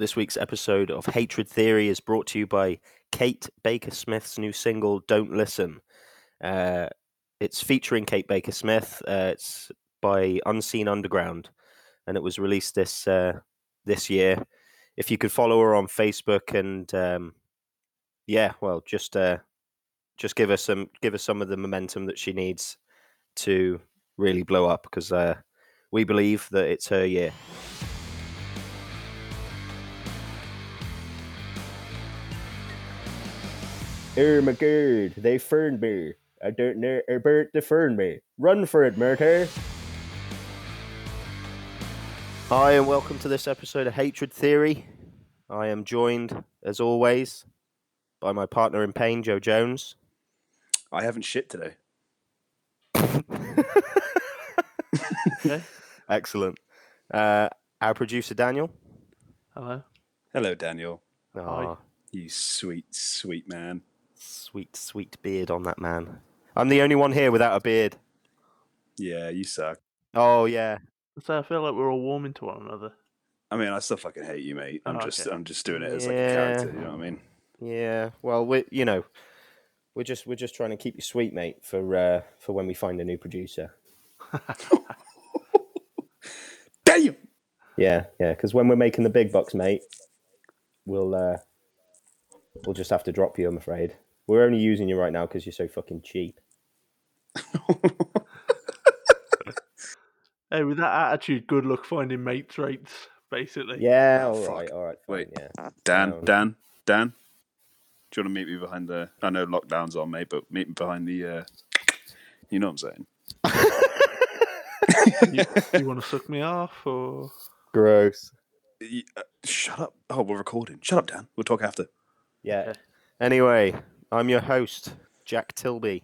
This week's episode of Hatred Theory is brought to you by Kate Baker Smith's new single, Don't Listen. Uh, it's featuring Kate Baker Smith. Uh, it's by Unseen Underground, and it was released this uh, this year. If you could follow her on Facebook and um, yeah, well, just uh, just give her some give her some of the momentum that she needs to really blow up because uh, we believe that it's her year. Oh my god, they ferned me. I don't know about the fern me. Run for it, Murder. Hi, and welcome to this episode of Hatred Theory. I am joined, as always, by my partner in pain, Joe Jones. I haven't shit today. Okay. Excellent. Uh, our producer, Daniel. Hello. Hello, Daniel. Aw, You sweet, sweet man. Sweet, sweet beard on that man. I'm the only one here without a beard. Yeah, you suck. Oh, yeah. So I feel like we're all warming to one another. I mean, I still fucking hate you, mate. I'm Oh, just, okay. I'm just doing it as like a Yeah. character. You know what I mean? Yeah. Well, we, you know, we're just we're just trying to keep you sweet, mate, for uh, for when we find a new producer. Damn. Yeah, yeah. Because when we're making the big bucks, mate, we'll uh, we'll just have to drop you. I'm afraid. We're only using you right now because you're so fucking cheap. Hey, with that attitude, good luck finding mates rates, basically. Yeah. Oh, All fuck. right. All right. fine, Wait. Yeah. Dan, Um, Dan, Dan. Do you want to meet me behind the? I know lockdown's on, mate, but meet me behind the. uh You know what I'm saying? you, you want to suck me off, or Gross. Y- uh, shut up! Oh, we're recording. Shut up, Dan. We'll talk after. Yeah. Anyway, I'm your host, Jack Tilby,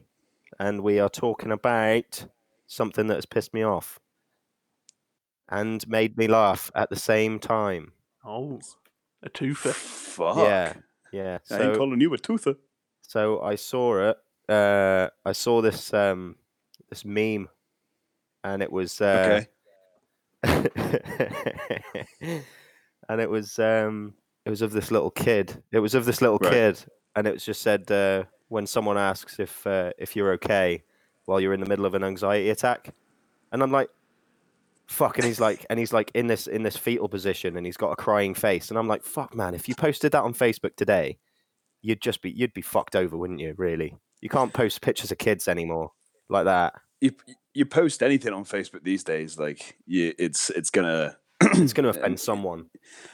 and we are talking about something that has pissed me off and made me laugh at the same time. oh, a twofer? Fuck. Yeah, yeah. I ain't calling you a toother. so I saw it. Uh, I saw this um, this meme, and it was uh, Okay. and it was um, it was of this little kid. It was of this little Right. kid, and it was just said uh, when someone asks if uh, if you're okay while you're in the middle of an anxiety attack, and I'm like, fuck, and he's like, and he's like in this in this fetal position, and he's got a crying face, and I'm like, fuck, man, if you posted that on Facebook today, you'd just be you'd be fucked over, wouldn't you? Really, you can't post pictures of kids anymore like that. You you post anything on Facebook these days, like you, it's it's gonna It's going to offend someone.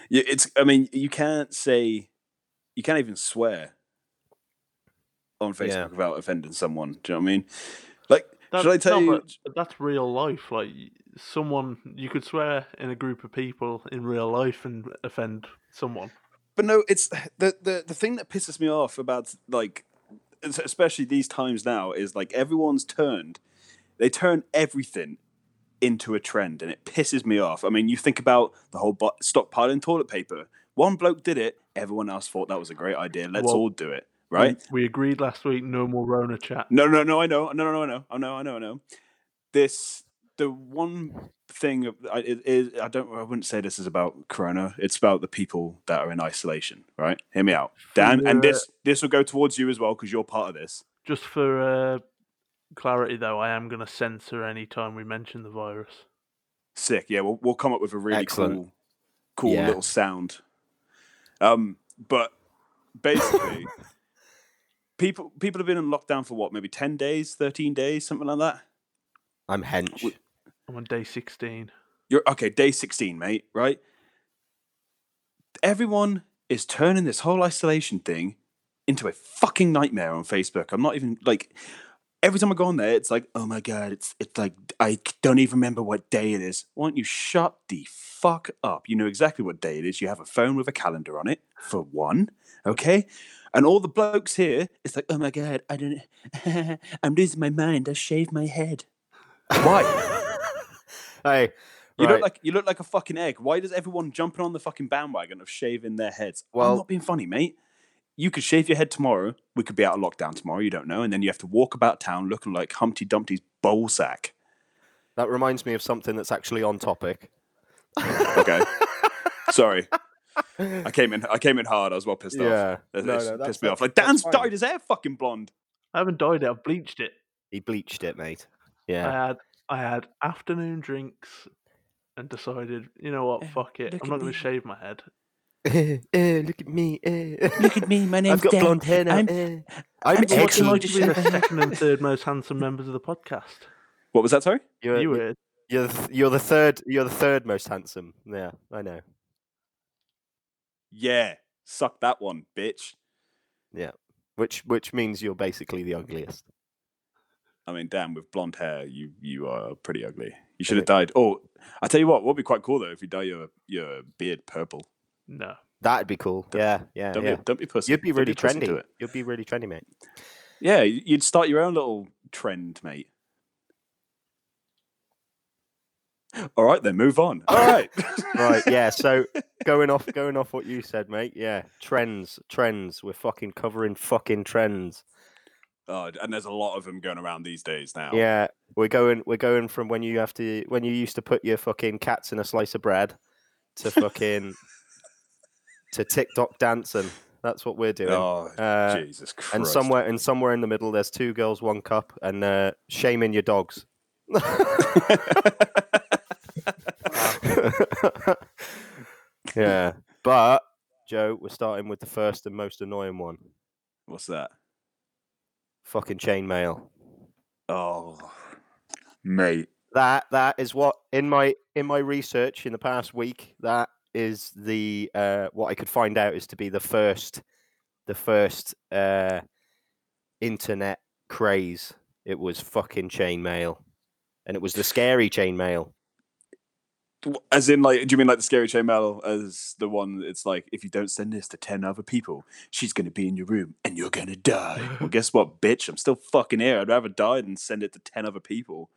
Yeah, it's. I mean, you can't say, you can't even swear on Facebook Yeah. without offending someone. Do you know what I mean? Like, That- should I tell no, you? but- but that's real life. Like someone, you could swear in a group of people in real life and offend someone. But no, it's the the the thing that pisses me off about like, especially these times now, is like everyone's turned, they turn everything into a trend, and it pisses me off. I mean, you think about the whole bo- stockpiling toilet paper. One bloke did it, everyone else thought that was a great idea. Let's Well, all do it, right? We, we agreed last week. No more Rona chat. No, no, no. I know. No, no, no. I know. I know. I know. I know. This the one thing of- I it is. I don't. I wouldn't say this is about Corona. It's about the people that are in isolation. Right. Hear me out, Dan. And this this will go towards you as well because you're part of this. Just for uh, clarity, though, I am going to censor any time we mention the virus. Sick. Yeah. We'll we'll come up with a really Excellent. cool, cool Yeah. little sound. Um. But basically. People, people have been in lockdown for what, maybe ten days, thirteen days, something like that. I'm hench. I'm on day 16. You're okay, day 16, mate, right? Everyone is turning this whole isolation thing into a fucking nightmare on Facebook. I'm not even like every time I go on there, it's like, oh my god, it's it's like I don't even remember what day it is. Why don't you shut the fuck up? You know exactly what day it is. You have a phone with a calendar on it, for one. Okay? And all the blokes here, it's like, oh my god, I don't I'm losing my mind, I shave my head. Why? hey, You right. look like you look like a fucking egg. Why does everyone jumping on the fucking bandwagon of shaving their heads? Well- I'm not being funny, mate. You could shave your head tomorrow. We could be out of lockdown tomorrow. You don't know, and then you have to walk about town looking like Humpty Dumpty's bowl sack. that reminds me of something that's actually on topic. Okay, sorry. I came in. I came in hard. I was well pissed off. yeah. It, No, no, pissed me off. Like Dan's fine. dyed his hair fucking blonde. I haven't dyed it. I've bleached it. He bleached it, mate. Yeah. I Yeah. had I had afternoon drinks and decided, you know what, Eh, fuck it. look I'm not going to shave my head. Eh, look at me. eh. Look at me. My name's I've got Dan. blonde hair now. I'm-. I'm I'm Edgy. What's it like to be the second and third most handsome members of the podcast? What was that? Sorry. You're, you were. you're, the, you're the third. You're the third most handsome. Yeah, I know. Yeah. Suck that one, bitch. Yeah, which which means you're basically the ugliest. I mean, Dan, with blonde hair, you you are pretty ugly. You should have died. Oh, I tell you what. What would be quite cool though if you dye your your beard purple. No. That'd be cool. Yeah, yeah, Don't yeah. be don't be pussy. You'd be Don't really pussy to trendy. it. You'd be really trendy, mate. Yeah, you'd start your own little trend, mate. All right, then move on. All right. Right, yeah. So going off going off what you said, mate. Yeah, trends, trends. We're fucking covering fucking trends. Oh, and there's a lot of them going around these days now. Yeah, we're going we're going from when you have to when you used to put your fucking cats in a slice of bread to fucking to TikTok dancing. That's what we're doing. Oh, Uh, Jesus Christ. and somewhere and somewhere in the middle, there's two girls, one cup, and uh, shaming your dogs. yeah, but Joe, we're starting with the first and most annoying one: What's that? fucking chainmail. Oh, mate. That that is what in my in my research in the past week. That is the uh, what I could find out is to be the first, the first uh, internet craze. It was fucking chainmail, and it was the scary chainmail. As in, like, do you mean like the scary chainmail as the one? It's like if you don't send this to ten other people, she's gonna be in your room and you're gonna die. well, guess what, bitch? I'm still fucking here. I'd rather die than send it to ten other people.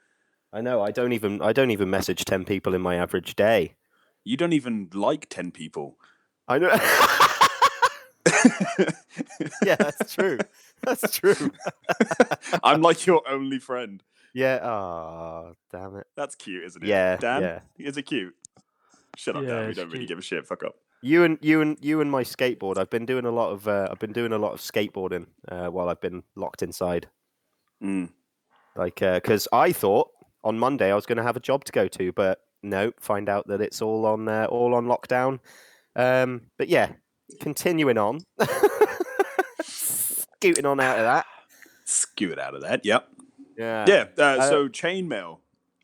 I know. I don't even. I don't even message ten people in my average day. You don't even like ten people. I know. yeah, that's true. That's true. I'm like your only friend. Yeah. Oh, damn it. That's cute, isn't it? Yeah. Dan, Yeah. is it cute? Shut up, Yeah, Dan. We don't really cute. give a shit. Fuck up. You and you and you and my skateboard. I've been doing a lot of. Uh, I've been doing a lot of skateboarding uh, while I've been locked inside. Mm. Like, because I thought on Monday I was going to have a job to go to, but no. Find out that it's all on uh, all on lockdown. Um, but yeah, continuing on, scooting on out of that. Skew it out of that. Yep. Yeah. Yeah. Uh, Uh, so chainmail.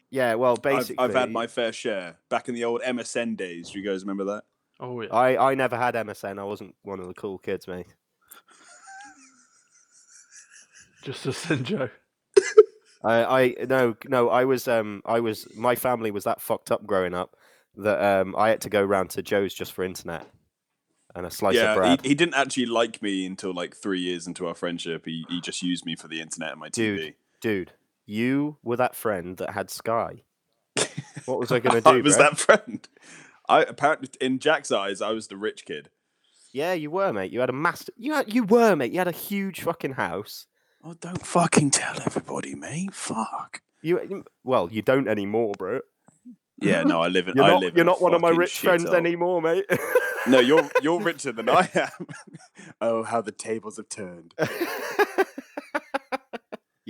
Yeah. Well, I've, basically, I've had my fair share back in the old MSN days. Do you guys remember that? Oh yeah. I, I never had MSN. I wasn't one of the cool kids, mate. Just a sin Joe. I, I no no I was um I was my family was that fucked up growing up that um I had to go round to Joe's just for internet and a slice of yeah, bread. he, he didn't actually like me until like three years into our friendship. He he just used me for the internet and my TV. Dude, Dude, you were that friend that had Sky. What was I gonna do? I was bro? that friend. I apparently in Jack's eyes, I was the rich kid. Yeah, you were, mate. You had a master. You had, you were, mate. You had a huge fucking house. Oh, don't fucking tell everybody, mate. Fuck. You, well, you don't anymore, bro. Yeah, no, I live in. You're I not. live You're not one of my rich friends anymore, mate. No, you're you're richer than I am. oh, how the tables have turned.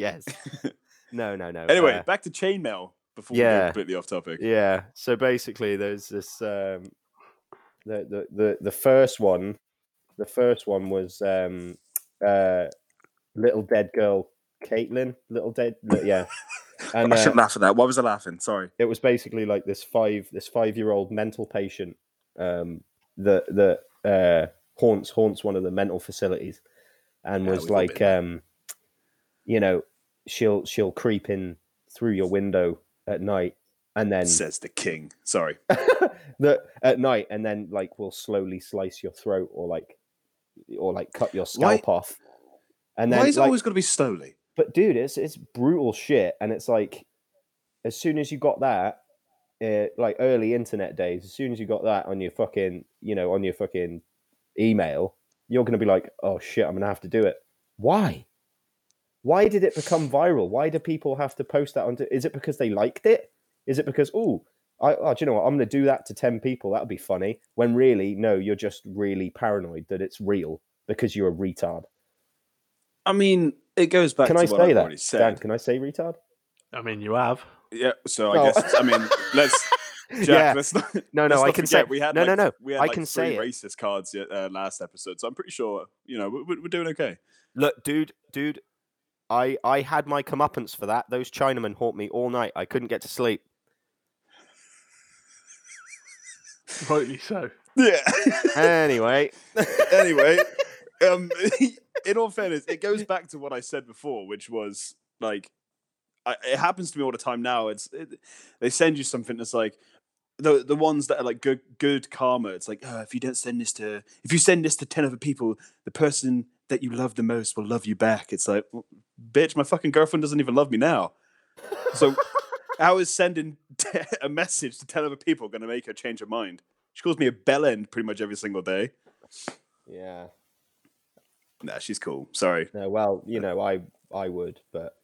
Yes. No, no, no. Anyway, uh, back to chainmail before we yeah. completely off topic. Yeah. So basically, there's this. Um, the, the the the first one, the first one was um, uh, little dead girl Caitlin. Little dead. Yeah. And I uh, shouldn't laugh at that. Why was I laughing? Sorry. it was basically like this five this five year old mental patient um, that that uh, haunts haunts one of the mental facilities, and Yeah, was like um, you know she'll she'll creep in through your window at night and then Says the king. Sorry. the at night and then like will slowly slice your throat or like or like cut your Why- scalp off and then Why is it always going to be slowly? but dude it's it's brutal shit and it's like as soon as you got that uh, like early internet days as soon as you got that on your fucking you know on your fucking email you're going to be like oh shit i'm going to have to do it why why did it become viral why do people have to post that onto is it because they liked it is it because oh I, oh, do you know what? I'm going to do that to 10 people. That'll be funny. When really, no, you're just really paranoid that it's real because you're a retard. I mean, it goes back Can to I what say I've that? already said. Dan, can I say retard? I mean, you have. Yeah, so I Oh. guess I mean let's Jack, Yeah. let's not No, no, let's I can forget say- we had no, no, like, no, we had I like can three say it. racist cards uh, last episode, so I'm pretty sure you know we're, we're doing okay. Look, dude, dude, I, I had my comeuppance for that. Those Chinamen haunt me all night. I couldn't get to sleep. Rightly so. Yeah. Anyway. anyway, um, in all fairness, it goes back to what I said before, which was like, I, it happens to me all the time now. It's it, they send you something that's like the the ones that are like good good karma. It's like oh, if you don't send this to if you send this to ten other people, the person that you love the most will love you back. It's like, bitch, my fucking girlfriend doesn't even love me now. So how is sending a message to ten other people going to make her change her mind? She calls me a bell end pretty much every single day. yeah. Nah, she's cool. Sorry. No, well, you know, I I would, but.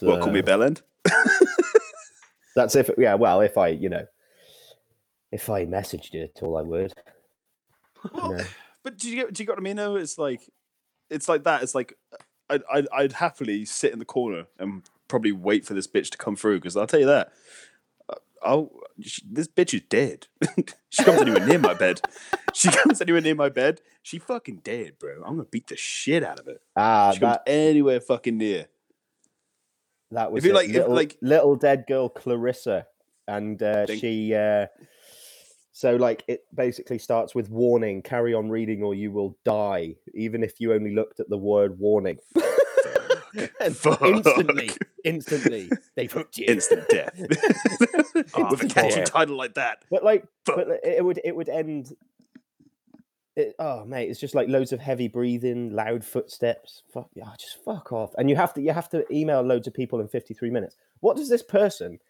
What, call me a bell end? That's if, yeah, well, if I, you know, if I messaged you at all, I would. Know. But do you get do you get what I mean? Though it's like, it's like that. It's like, I'd I'd, I'd happily sit in the corner and probably wait for this bitch to come through because I'll tell you that. Oh, this bitch is dead. she comes anywhere near my bed. She comes anywhere near my bed. She fucking dead, bro. I'm gonna beat the shit out of it. Ah, She comes anywhere fucking near. that was you it. like- if, little, like- little dead girl Clarissa, and uh, she. Uh, so like it basically starts with warning: carry on reading or you will die, even if you only looked at the word warning. And Fuck. instantly, instantly, they've hooked you. Instant death. Oh, With a catchy title like that. But like, Fuck. but it would it would end. It, oh mate, it's just like loads of heavy breathing, loud footsteps. Fuck yeah, just fuck off. And you have to you have to email loads of people in fifty three minutes. What does this person?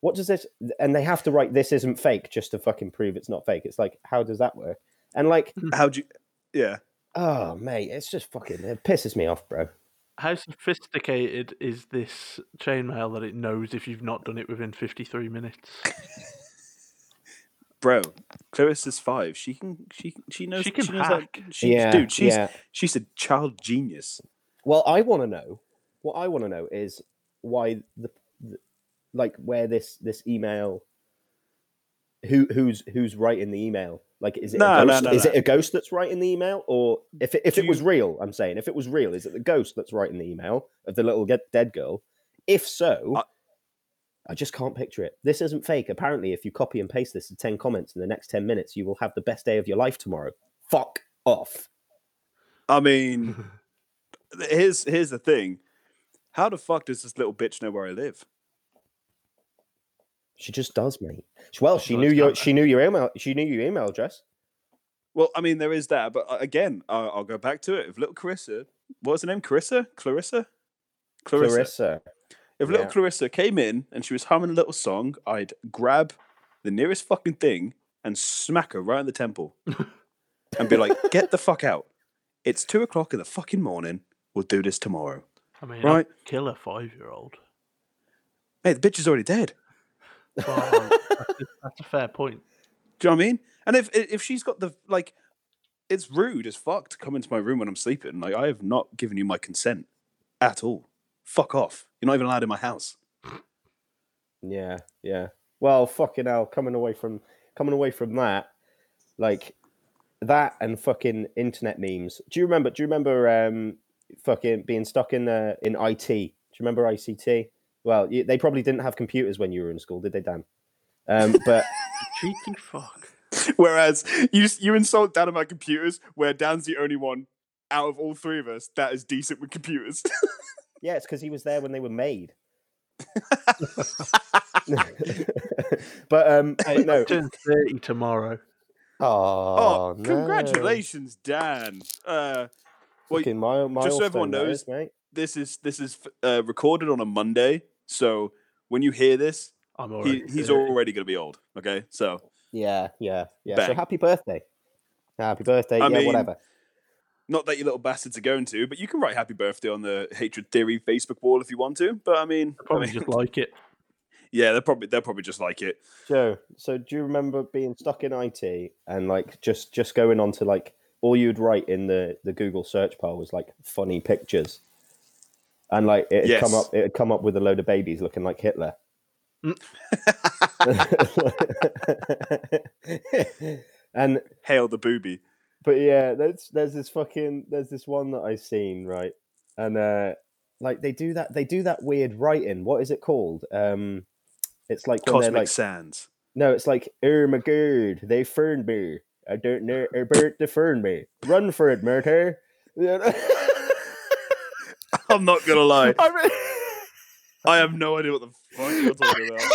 What does this? And they have to write this isn't fake just to fucking prove it's not fake. It's like how does that work? And like, how do you? Yeah. oh mate, it's just fucking it pisses me off, bro. How sophisticated is this chainmail that it knows if you've not done it within 53 minutes? bro. Clarissa's five. She can. She she knows. She can knows how- hack. she, yeah, dude. She's yeah. she's a child genius. Well, I want to know. What I want to know is why the, the like where this this email. Who who's who's writing the email? Like, is it No, a ghost? no, is no. it a ghost that's writing the email, or if it, if Do it was you- real? I'm saying if it was real, is it the ghost that's writing the email of the little dead girl? If so, I- I just can't picture it. This isn't fake. Apparently, if you copy and paste this to ten comments in the next ten minutes, you will have the best day of your life tomorrow. Fuck off. I mean, here's here's the thing. How the fuck does this little bitch know where I live? She just does, mate. Well, she knew your she knew your email she knew your email address. Well, I mean, there is that, but uh, again, I'll, I'll go back to it. If little Carissa, what was her name? Carissa, Clarissa, Clarissa. Clarissa. If little Yeah. Clarissa came in and she was humming a little song, I'd grab the nearest fucking thing and smack her right in the temple, and be like, "Get the fuck out! It's two o'clock in the fucking morning. We'll do this tomorrow." I mean, Right. I'd kill a five year old. Hey, the bitch is already dead. Well, that's, a, that's a fair point. Do you know what I mean? And if if she's got the like, it's rude as fuck to come into my room when I'm sleeping. Like I have not given you my consent at all. Fuck off. You're not even allowed in my house. Yeah, yeah. Well, fucking hell, coming away from coming away from that, like that and fucking internet memes. Do you remember? Do you remember um fucking being stuck in uh, in IT? Do you remember ICT? Well, you, they probably didn't have computers when you were in school, did they, Dan? Um, but Cheeky fuck. Whereas you you insult Dan about computers, where Dan's the only one out of all three of us that is decent with computers. yeah, it's because he was there when they were made. but um, but no. Turn 30 tomorrow. Oh, oh, congratulations, Dan. Uh, well, my mile, just so everyone milestone knows, is, mate. This is this is uh, recorded on a Monday, so when you hear this, I'm he, he's 30. already going to be old. Okay, so Yeah, yeah, yeah. So happy birthday. Happy birthday. I yeah, mean, whatever. not that you little bastards are going to, but you can write happy birthday on the Hatred Theory Facebook wall if you want to. But I mean, I Probably mean, just like it. Yeah, they're probably they're probably just like it. Joe, so do you remember being stuck in IT and like just just going on to like all you'd write in the the Google search bar was like funny pictures, and like it had come up it had come up with a load of babies looking like Hitler. and Hail the booby. but yeah, there's there's this fucking there's this one that I've seen right, and uh like they do that they do that weird writing. What is it called? Um, it's like Cosmic like Sands. no, it's like oh my god, they ferned me. I don't know about the fern me. Run for it, murder. I'm not gonna lie. I mean- I have no idea what the fuck you're talking about.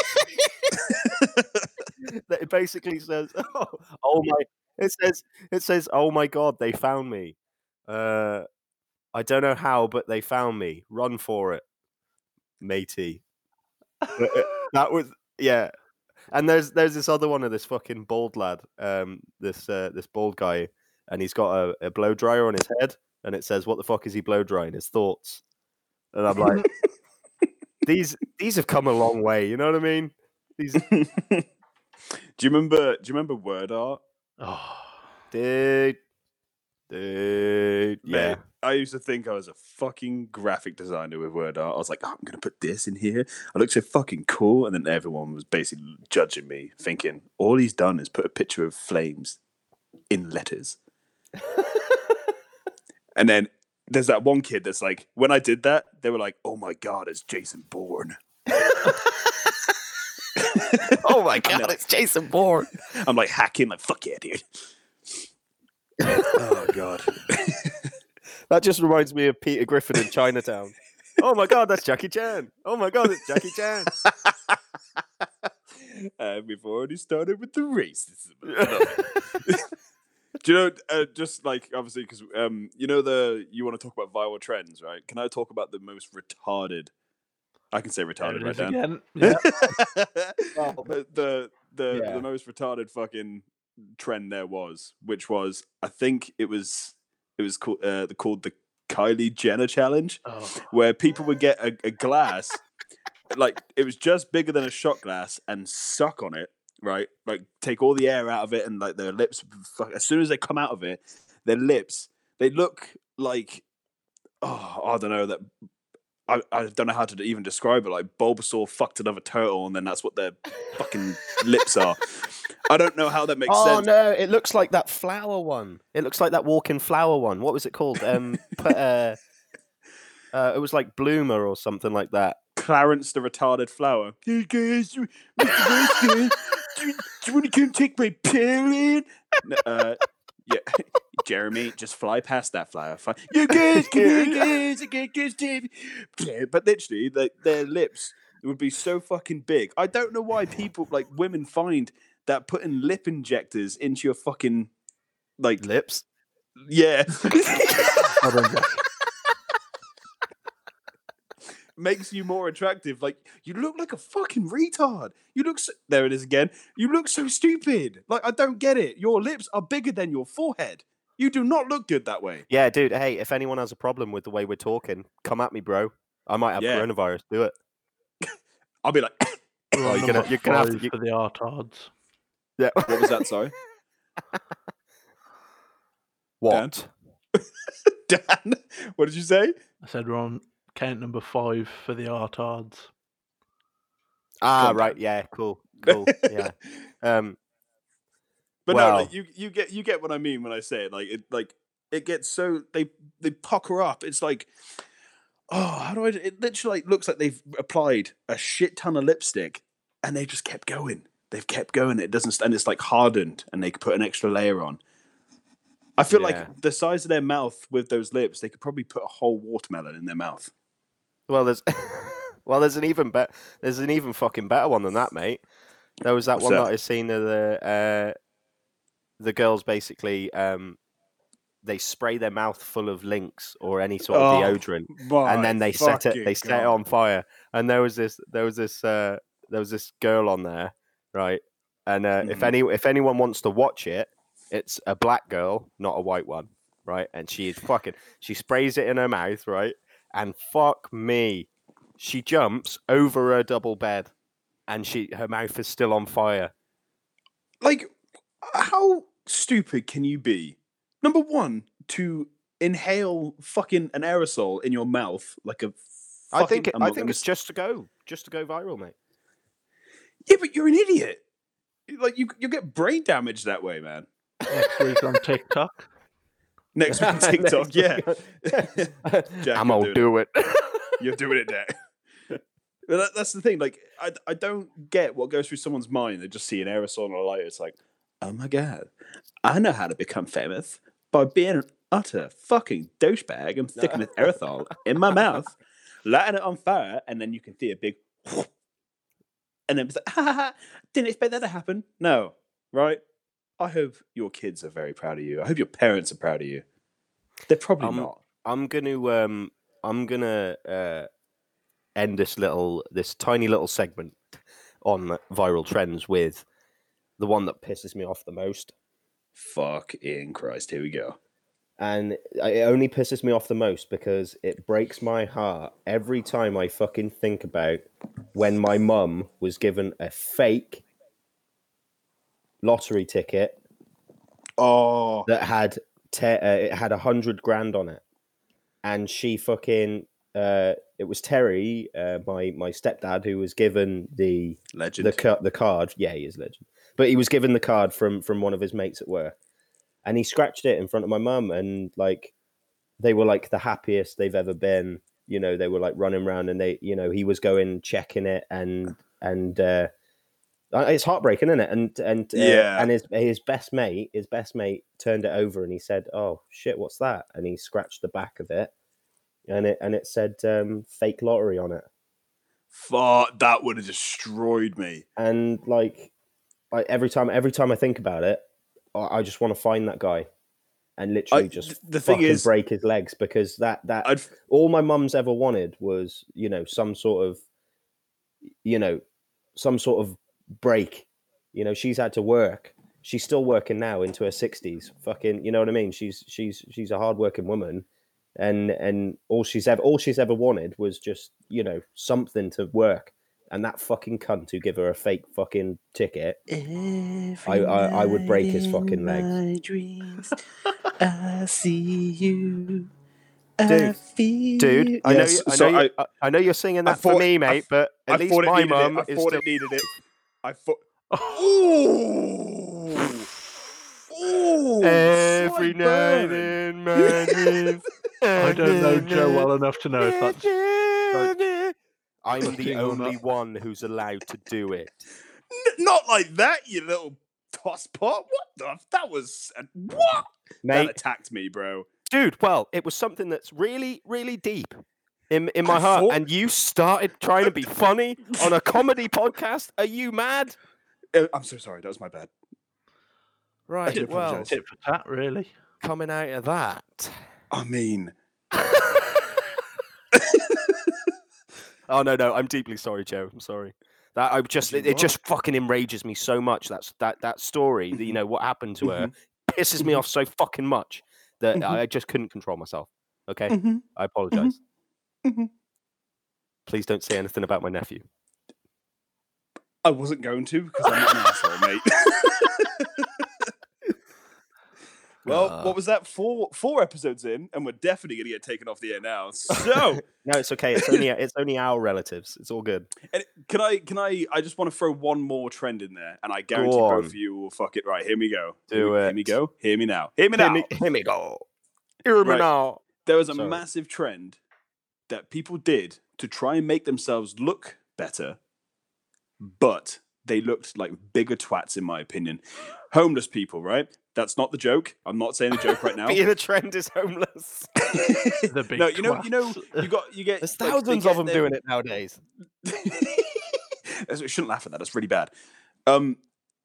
that it basically says, oh, oh my, it says, it says, oh my god, they found me. Uh, I don't know how, but they found me. Run for it, matey. Uh, that was yeah. And there's there's this other one of this fucking bald lad, um, this uh, this bald guy, and he's got a, a blow dryer on his head, and it says, "What the fuck is he blow drying? His thoughts." And I'm like, these these have come a long way. You know what I mean? These do you remember? Do you remember word art? Oh, dude, dude, yeah. Mate, I used to think I was a fucking graphic designer with word art. I was like, oh, I'm gonna put this in here. I look so fucking cool, and then everyone was basically judging me, thinking all he's done is put a picture of flames in letters. and then there's that one kid that's like, when I did that, they were like, oh my god, it's Jason Bourne. oh my know. god, it's Jason Bourne. I'm like hacking, like fuck yeah, dude. oh god. That just reminds me of Peter Griffin in Chinatown. oh my god, that's Jackie Chan. Oh my god, it's Jackie Chan. and we've already started with the racism. Do you know, uh, just like obviously, because um, you know the you want to talk about viral trends, right? Can I talk about the most retarded? I can say retarded, right? again. Yeah. Well, the the, yeah. the most retarded fucking trend there was, which was I think it was it was called uh, called the Kylie Jenner challenge, Oh. where people would get a, a glass, like it was just bigger than a shot glass, and suck on it, right? Like take all the air out of it, and like their lips, as soon as they come out of it, their lips they look like oh I don't know that. I, I don't know how to even describe it. Like Bulbasaur fucked another turtle, and then that's what their fucking lips are. I don't know how that makes oh sense. no, it looks like that flower one. It looks like that walking flower one. What was it called? Um, uh, uh, it was like Bloomer or something like that. Clarence the retarded flower. Hey guys, Mr. Nice Guy, do, you, do you want to come take my pill? No, Uh, yeah, Jeremy, just fly past that flower. Fly. You guys, come here, guys. Can't get Yeah, But literally, like, their lips would be so fucking big. I don't know why people, like women, find that putting lip injectors into your fucking, like, Lips. yeah. Hold on, Jack. makes you more attractive. Like you look like a fucking retard. You look so, there it is again. You look so stupid. Like I don't get it. Your lips are bigger than your forehead. You do not look good that way. Yeah, dude. Hey, if anyone has a problem with the way we're talking, come at me, bro. I might have Yeah. coronavirus. Do it. I'll be like, Oh, you're gonna- you're gonna have to five get- for the artards. Yeah. what was that? Sorry, what? Dan. What did you say? I said we're on count number five for the artards. Ah, Calm right. down. Yeah. Cool. Cool. Yeah. Um. But no, like, you you get you get what I mean when I say it. Like it like it gets so they they pucker up. It's like oh, how do I? It literally like, looks like they've applied a shit ton of lipstick and they just kept going. They've kept going. It doesn't, and it's like hardened, and they could put an extra layer on. I feel Yeah. like the size of their mouth with those lips, they could probably put a whole watermelon in their mouth. Well, there's. well, there's an even better. There's an even fucking better one than that, mate. There was that What's one that? that I seen of the uh, the girls basically um, they spray their mouth full of Lynx or any sort of Oh, deodorant, and then they set it they set it on fire. And there was this there was this uh, there was this girl on there, right? And uh, if Mhm. any if anyone wants to watch it, it's a black girl, not a white one, right? And she is fucking she sprays it in her mouth, right? And fuck me, she jumps over her double bed. and she her mouth is still on fire. Like, how stupid can you be? Number one, to inhale fucking an aerosol in your mouth like a. I fucking- think it, I'm I not think it's s- just to go, just to go viral, mate. Yeah, but you're an idiot. Like you, you get brain damage that way, man. Next week on TikTok. Next week on TikTok, Next yeah. Jack, I'm you're gonna do it. You're doing it there. But that, that's the thing. Like, I, I don't get what goes through someone's mind. They just see an aerosol and a lighter. It's like, oh my god, I know how to become famous by being an utter fucking douchebag and sticking this aerosol in my mouth, lighting it on fire, and then you can see a big, and then it's like, ha ha ha, didn't expect that to happen. No, right? I hope your kids are very proud of you. I hope your parents are proud of you. They're probably Um, not. I'm gonna um I'm gonna uh end this little this tiny little segment on viral trends with the one that pisses me off the most. Fuck in Christ. Here we go. And it only pisses me off the most because it breaks my heart every time I fucking think about when my mum was given a fake lottery ticket Oh, that had te- uh, it had a hundred grand on it, and she fucking uh, it was Terry, uh, my my stepdad, who was given the legend. the ca- the card. Yeah, he is legend, but he was given the card from from one of his mates at work, and he scratched it in front of my mum, and like they were like the happiest they've ever been. You know, they were like running around, and they, you know, he was going checking it, and and uh, uh, it's heartbreaking, isn't it? And and uh, Yeah. and his his best mate, his best mate turned it over, and he said, "Oh shit, what's that?" And he scratched the back of it, and it and it said um, "fake lottery" on it. Fuck, that would have destroyed me. and like I, every time every time I think about it, I, I just want to find that guy and literally I- just th- the thing fucking is- break his legs because that that I'd, all my mum's ever wanted was you know some sort of you know some sort of break. You know she's had to work. She's still working now into her sixties. Fucking, you know what I mean? She's she's she's a hardworking woman, and and all she's ever all she's ever wanted was just you know something to work. And that fucking cunt who give her a fake fucking ticket. I- I- I would break his fucking legs. My dreams, I see you. Dude, feel Dude, I know, Yes, you, I, so know you, I, I know you're singing I that for thought- me, mate, th- but at I least thought it my mum it. I is thought still it needed it. I thought. Ooh. Ooh. Every night burn. in my dreams. I don't know Joe well enough to know if that's. I'm the only one who's allowed to do it. N- not like that, you little tosspot. What the? That was a, what? That attacked me, bro. dude, well, it was something that's really, really deep in, in my I heart. thought- And you started trying to be funny on a comedy podcast. Are you mad? Uh, I'm so sorry. That was my bad. Right, well, apologise. Tit for tat, really. coming out of that. I mean, Oh no, no, I'm deeply sorry, Joe. I'm sorry. That I just it, it just fucking enrages me so much. That's that that story. That, you Mhm. know what happened to her Mhm. pisses me Mhm. off so fucking much that. I just couldn't control myself. Okay. I apologize. Mhm. Please don't say anything about my nephew. I wasn't going to because I'm not an asshole, mate. well, Uh. what was that? Four four episodes in, and we're definitely gonna get taken off the air now. So, No, it's okay. It's only it's only our relatives. It's all good. and can I? Can I? I just want to throw one more trend in there, and I guarantee both of you will fuck it right. Here we go. Do here, we- Here we go. Hear me now. Hear me Hear now. me, hear me go. Hear me Right. now. There was a Sorry. massive trend that people did to try and make themselves look better, but they looked like bigger twats, in my opinion. Homeless people, right? That's not the joke. I'm not saying the joke right now. Being a trend is homeless. The big no, you know, you know, you got, you get. There's like, thousands get of them their- doing it nowadays. That's- we shouldn't laugh at that. That's really bad. Um,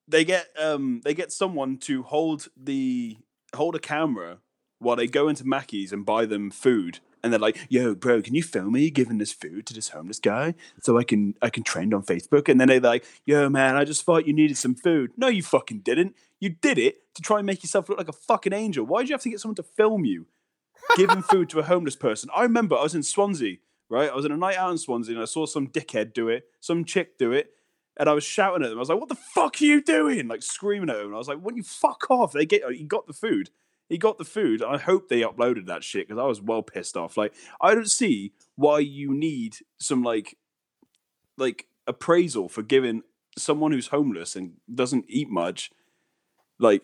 they get um, they get someone to hold the hold a camera while they go into Mackey's and buy them food, and they're like, "Yo, bro, can you film me giving this food to this homeless guy so I can I can trend on Facebook?" And then they're like, "Yo, man, I just thought you needed some food." No, you fucking didn't. You did it to try and make yourself look like a fucking angel. Why did you have to get someone to film you giving food to a homeless person? I remember I was in Swansea right? I was in a night out in Swansea and I saw some dickhead do it, some chick do it, and I was shouting at them. I was like, "What the fuck are you doing?" Like screaming at them. And I was like, "When you fuck off!" They get you got the food. He got the food. I hope they uploaded that shit because I was well pissed off. Like I don't see why you need some like like appraisal for giving someone who's homeless and doesn't eat much like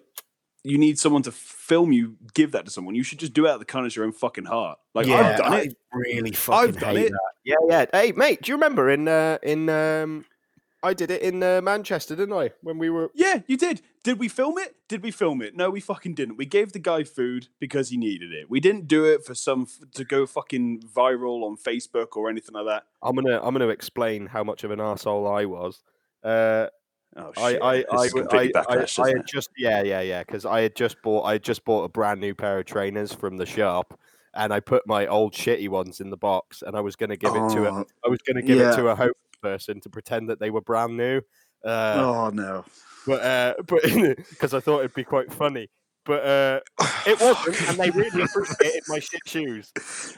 you need someone to film you give that to someone. You should just do it out of the kindness of your own fucking heart. Like I've done I it. really fucking I've done it. that. Yeah, yeah. Hey, mate, do you remember in uh, in um, I did it in uh, Manchester, didn't I? When we were Yeah, you did. Did we film it? Did we film it? No, we fucking didn't. We gave the guy food because he needed it. We didn't do it for some to go fucking viral on Facebook or anything like that. I'm gonna I'm gonna explain how much of an asshole I was. Uh, Oh I shit! I This I, is completely I, backlash, I isn't had it? just yeah yeah yeah because I had just bought I had just bought a brand new pair of trainers from the shop and I put my old shitty ones in the box and I was gonna give it to a Oh, I was gonna give yeah. it to a homeless person to pretend that they were brand new. Uh, oh no! but uh, but because I thought it'd be quite funny. But uh, it wasn't, and they really appreciated my shit shoes.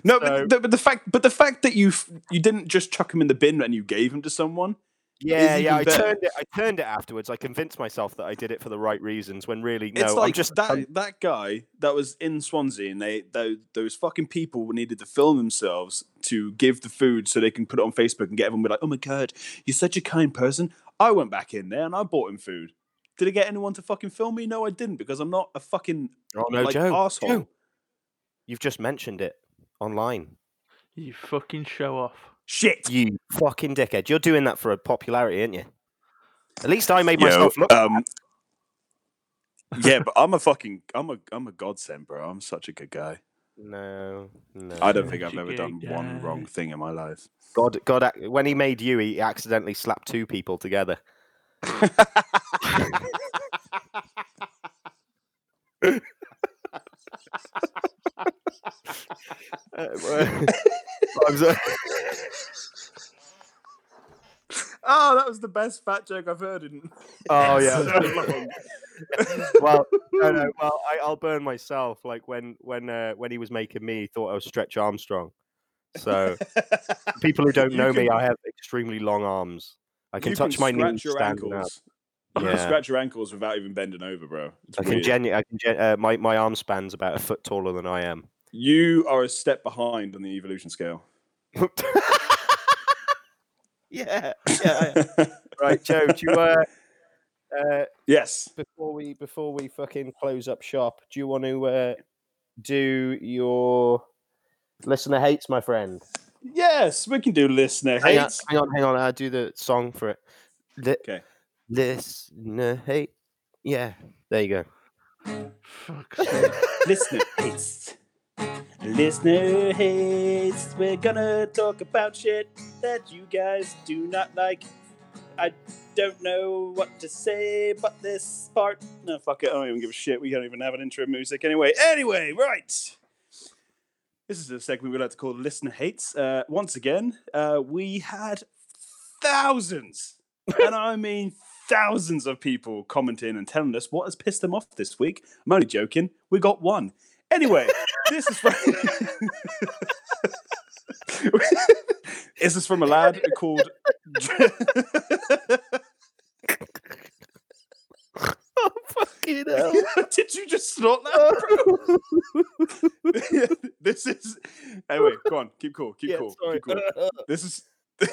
No, So- but, the, but the fact, but the fact that you you didn't just chuck them in the bin and you gave them to someone. Yeah, yeah. I better. turned it. I turned it afterwards. I convinced myself that I did it for the right reasons. When really, no, it's I'm just that I'm- that guy that was in Swansea, and they those, those fucking people needed to film themselves to give the food so they can put it on Facebook and get everyone be like, "Oh my god, you're such a kind person." I went back in there and I bought him food. Did I get anyone to fucking film me? No, I didn't because I'm not a fucking Oh no, like Joe, asshole. Joe, you've just mentioned it online. You fucking show off. Shit. You fucking dickhead. You're doing that for a popularity, aren't you? At least I made Yo, myself look. um, yeah, but I'm a fucking I'm a I'm a godsend, bro. I'm such a good guy. no, no. I don't think I've ever good done one wrong thing in my life. God, God, when he made you, he accidentally slapped two people together. Well, I'm so- Oh, that was the best fat joke I've heard in. oh yeah. well, no, no. Well, I, I'll burn myself. Like when when uh, when he was making me, he thought I was Stretch Armstrong. So people who don't You know me, I have extremely long arms. I can you touch my scratch knees your standing up. ankles. You can Yeah. scratch your ankles without even bending over, bro. It's I can weird. genu- I can gen- uh, my my arm span's about a foot taller than I am. You are a step behind on the evolution scale. yeah, yeah. right, Joe. Do you uh, uh, yes. before we before we fucking close up shop? Do you want to uh, do your listener hates, my friend? Yes, we can do listener Hang on, hates. hang on, hang on. I'll do the song for it. Li- Okay. Listener hate. Yeah, there you go. Sake. listener hates. Listener hates. We're gonna talk about shit that you guys do not like. I don't know what to say, but this part. No, fuck it. I don't even give a shit. We don't even have an intro music anyway. Anyway, right. This is a segment we like to call Listener Hates. Uh, once again, uh, we had thousands, and I mean thousands of people commenting and telling us what has pissed them off this week. I'm only joking. We got one. Anyway, this is from. this is from a lad called. Oh fucking hell! Did you just snort that, bro? this is. Anyway, go on. Keep cool. Keep yeah, cool. sorry. Keep cool. This is.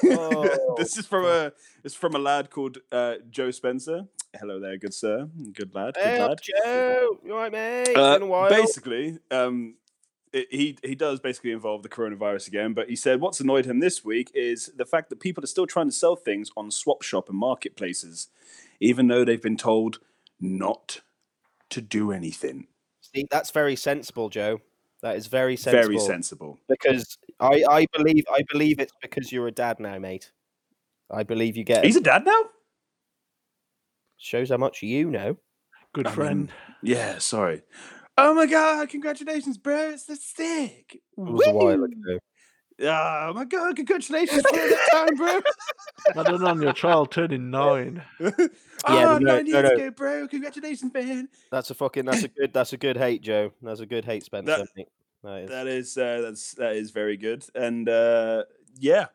Oh, this is from a. It's from a lad called uh, Joe Spencer. Hello there, good sir, good lad, good Hey lad. Joe. You all right, mate? Uh, Been a while. basically, um, it, he he does basically involve the coronavirus again. But he said what's annoyed him this week is the fact that people are still trying to sell things on swap shop and marketplaces, even though they've been told not to do anything. See, that's very sensible, Joe. That is very sensible. Very sensible. Because I, I believe I believe it's because you're a dad now, mate. I believe you get He's a dad now. shows how much you know. Good I mean, friend. Yeah, sorry. Oh my god! Congratulations, bro! It's the stick. It was a while Woo! ago. Oh my god! Congratulations for that time, bro. I don't know, on your child turning nine. oh, but no, nine no, years no. ago, bro. Congratulations, man. That's a fucking that's a good that's a good hate, Joe. That's a good hate, Spencer. That- That is. That is uh, that's that is very good, and uh, yeah,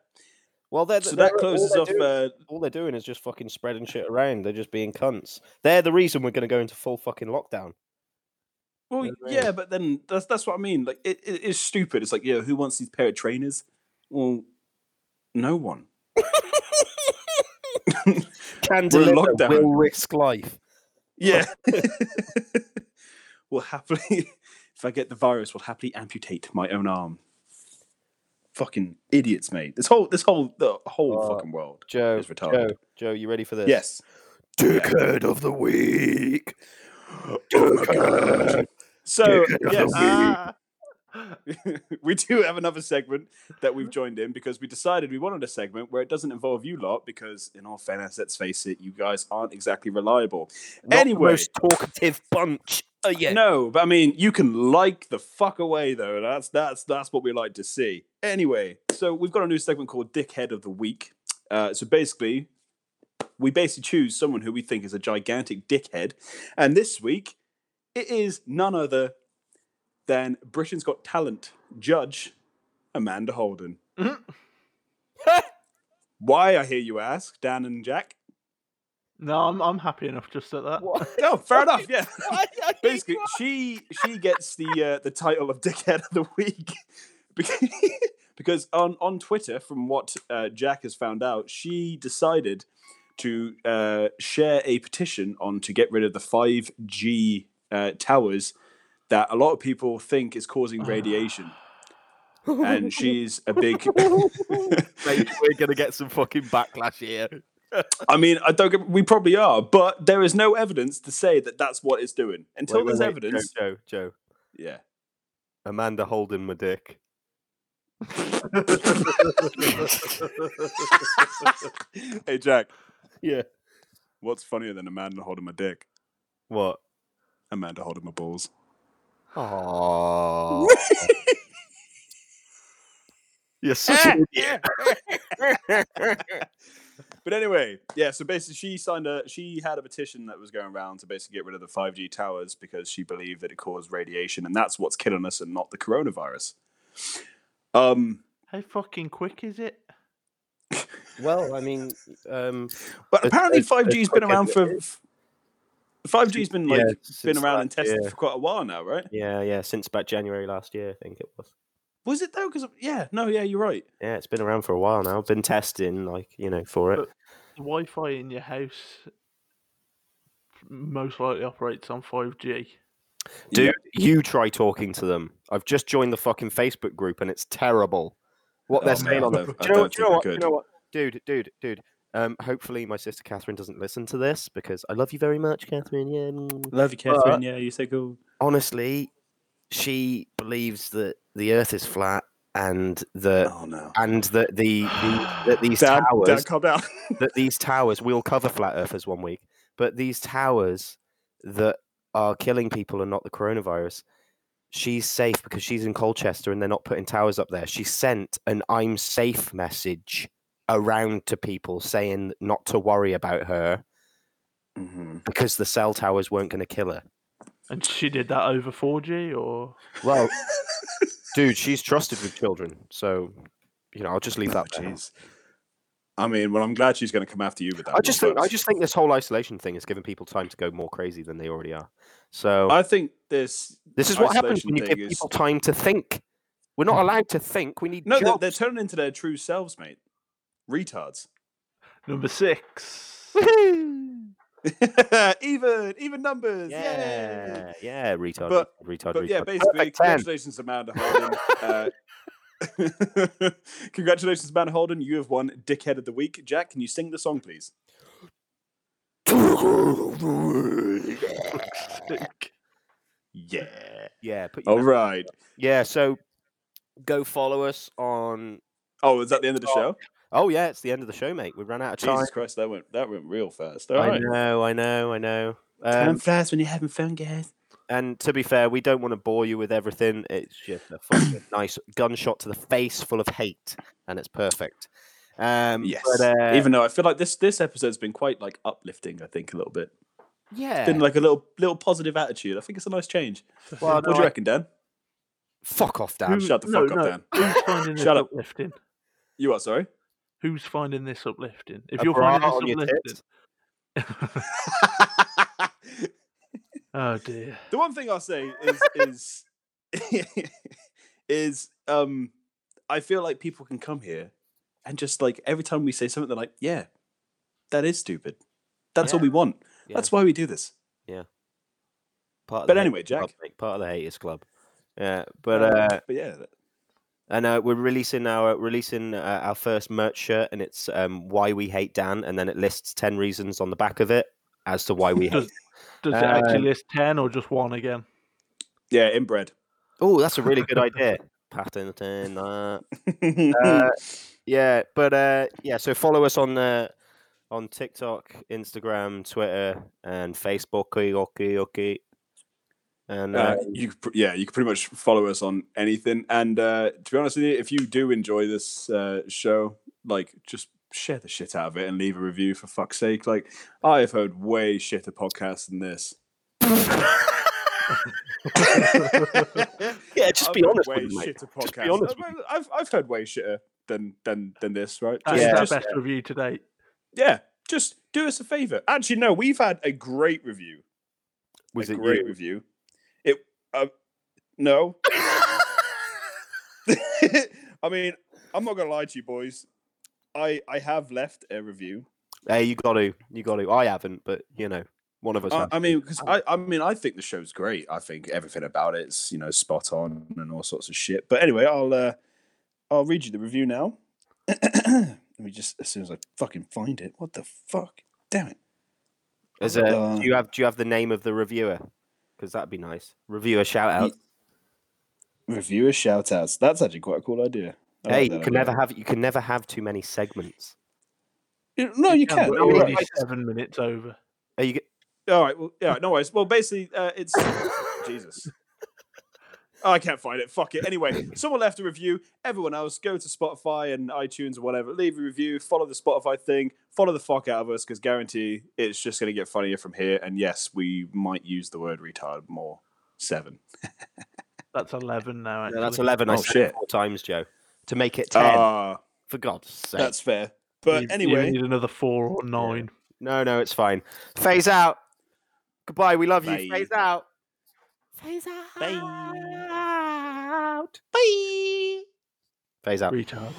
Well, they're, So they're- that all closes they're off. doing- Uh, all they're doing is just fucking spreading shit around. They're just being cunts. They're the reason we're going to go into full fucking lockdown. Well, know what I mean? yeah, but then that's that's what I mean. Like, it, it is stupid. It's like, yeah, who wants these pair of trainers? Well, no one. Can We're deliver, lockdown. will risk life. Yeah. will happily, if I get the virus, will happily amputate my own arm. Fucking idiots, mate. This whole, this whole, the whole Uh, fucking world. Joe, Is retarded. Joe, Joe, you ready for this? Yes. Dickhead of the week. Dickhead of yes, Ah. we do have another segment that we've joined in because we decided we wanted a segment where it doesn't involve you lot because, in all fairness, let's face it, you guys aren't exactly reliable. Not Anyway. most talkative bunch. Uh, yeah. No, but I mean, you can like the fuck away though. That's that's that's what we like to see. Anyway, so we've got a new segment called Dickhead of the Week. Uh, so basically, we basically choose someone who we think is a gigantic dickhead, and this week it is none other than Britain's Got Talent judge Amanda Holden. Why? I hear you ask, Dan and Jack. No, I'm I'm happy enough just at that. What? Oh, fair enough. Yeah. I- I hate basically she she gets the uh, the title of dickhead of the week because, because on on Twitter from what uh, Jack has found out she decided to uh, share a petition on to get rid of the 5G uh, towers that a lot of people think is causing radiation and she's a big Mate, we're gonna get some fucking backlash here. I mean I don't get, we probably are but there is no evidence to say that that's what it's doing until Wait, wait, there's wait, evidence Joe, Joe, Joe. yeah Amanda holding my dick. hey Jack Yeah. What's funnier than Amanda holding my dick? What? Amanda holding my balls. Oh. You're such an idiot. But anyway, yeah. So basically, she signed a. She had a petition that was going around to basically get rid of the five G towers because she believed that it caused radiation, and that's what's killing us, and not the coronavirus. Um, How fucking quick is it? well, I mean, um, but apparently, five G's been around for. Five G's been like yeah, been since around and tested year. for quite a while now, right? Yeah, yeah, since about January last year, I think it was. Was it though? Because yeah, no, yeah, you're right. Yeah, it's been around for a while now. Been testing, like you know, for it. But- The Wi-Fi in your house most likely operates on 5G. Dude, you try talking to them. I've just joined the fucking Facebook group and it's terrible. What oh, they're Oh, saying on I the. don't- Do I you know, don't do you know think I what? Do you know what? Dude, dude, dude. Um, hopefully my sister Catherine doesn't listen to this because I love you very much, Catherine. Yeah. mm. Love you, Catherine. Yeah, you say cool. Honestly, she believes that the Earth is flat and that Oh no. and that the, the that these Dad, towers Dad, calm down. that these towers we'll cover flat earthers one week but these towers that are killing people and not the coronavirus she's safe because she's in colchester and they're not putting towers up there she sent an i'm safe message around to people saying not to worry about her hmm because the cell towers weren't going to kill her And she did that over 4G or well dude she's trusted with children so you know i'll just leave that there. Jeez. I mean, well, I'm glad she's going to come after you with that. I just think I just think this whole isolation thing is giving people time to go more crazy than they already are. So I think this. this is what happens when you give is- people time to think. We're not allowed to think. We need No, they're, they're turning into their true selves, mate. Retards. number six. even, even numbers. Yay! yeah, yeah, retard, But- retard, But retard. yeah, basically, Perfect 10. congratulations, Amanda Holden. uh, congratulations, Amanda Holden. You have won Dickhead of the Week. Jack, can you sing the song, please? Yeah. yeah, put your All right. yeah. So go follow us on. Oh, is that the end of the show? Oh yeah, it's the end of the show, mate. We've run out of time. Jesus Christ, that went that went real fast. All I right. know, I know, I know. Time Um, flies when you're having fun, guys. and to be fair, we don't want to bore you with everything. It's just a fucking nice gunshot to the face, full of hate, and it's perfect. Um, Yes. but, uh, Even though I feel like this this episode's been quite like uplifting, I think a little bit. yeah, Been like a little little positive attitude. I think it's a nice change. Well, what no, do you I- reckon, Dan? fuck off, Dan. Shut the no, fuck up, Dan. Who's finding this Shut up. uplifting? You are sorry. Who's finding this uplifting? If A you're finding this uplifting, oh dear. the one thing I'll say is is is um I feel like people can come here and just like every time we say something they're like, yeah, that is stupid. That's all we want. Yeah. That's why we do this. Yeah. Part But anyway, club, Jack. mate, part of the haters club. Yeah, but Um, uh, but yeah, and uh, we're releasing our releasing uh, our first merch shirt, and it's um, why we hate Dan, and then it lists ten reasons on the back of it as to why we hate. Does, does it actually Um, list ten or just one again? yeah, inbred. Oh, that's a really good idea. Patenting that. Uh, yeah, but uh, yeah. So follow us on uh, on TikTok, Instagram, Twitter, and Facebook. Okay, okay, okay. And uh, Uh, you yeah, you can pretty much follow us on anything. And uh, to be honest with you, if you do enjoy this uh, show, like just share the shit out of it and leave a review for fuck's sake. Like I have heard way shitter podcasts than this. yeah, just I've be heard honest way with me, mate. shitter Just be honest I've, I've I've heard way shitter than than than this, right? That's Yeah. our just, best review to date. yeah, just do us a favor. Actually, no, we've had a great review. Was a it great you? review. It uh, no. I mean, I'm not gonna lie to you, boys. I I have left a review. Hey, you got to, you got to. I haven't, but you know, one of us. I. I mean, because I I mean, I think the show's great. I think everything about it's you know spot on and all sorts of shit. But anyway, I'll uh, I'll read you the review now. Let me just as soon as I fucking find it. What the fuck? Damn it! Is it, uh, do you have do you have the name of the reviewer? Because that'd be nice. Reviewer shout out. Reviewer shout outs. That's actually quite a cool idea. I Hey, like you can idea. never have you can never have too many segments. You- No, you Yeah, can. we're You're already right. seven minutes over. Are you? get- All right. Well, yeah. No worries. Well, basically, uh, it's Jesus. Oh, I can't find it. Fuck it. Anyway, someone left a review. Everyone else, go to Spotify and iTunes or whatever. Leave a review. Follow the Spotify thing. Follow the fuck out of us because guarantee it's just going to get funnier from here. And yes, we might use the word retard more. Seven. That's eleven now. Actually. No, that's eleven. Oh, said it shit. four times, Joe, to make it ten. Ah, for God's sake. that's fair. But You- you need another four or nine. No, no, it's fine. Phase out. Goodbye. We love you. Phase out. Phase out. Bye. Phase out. Retard.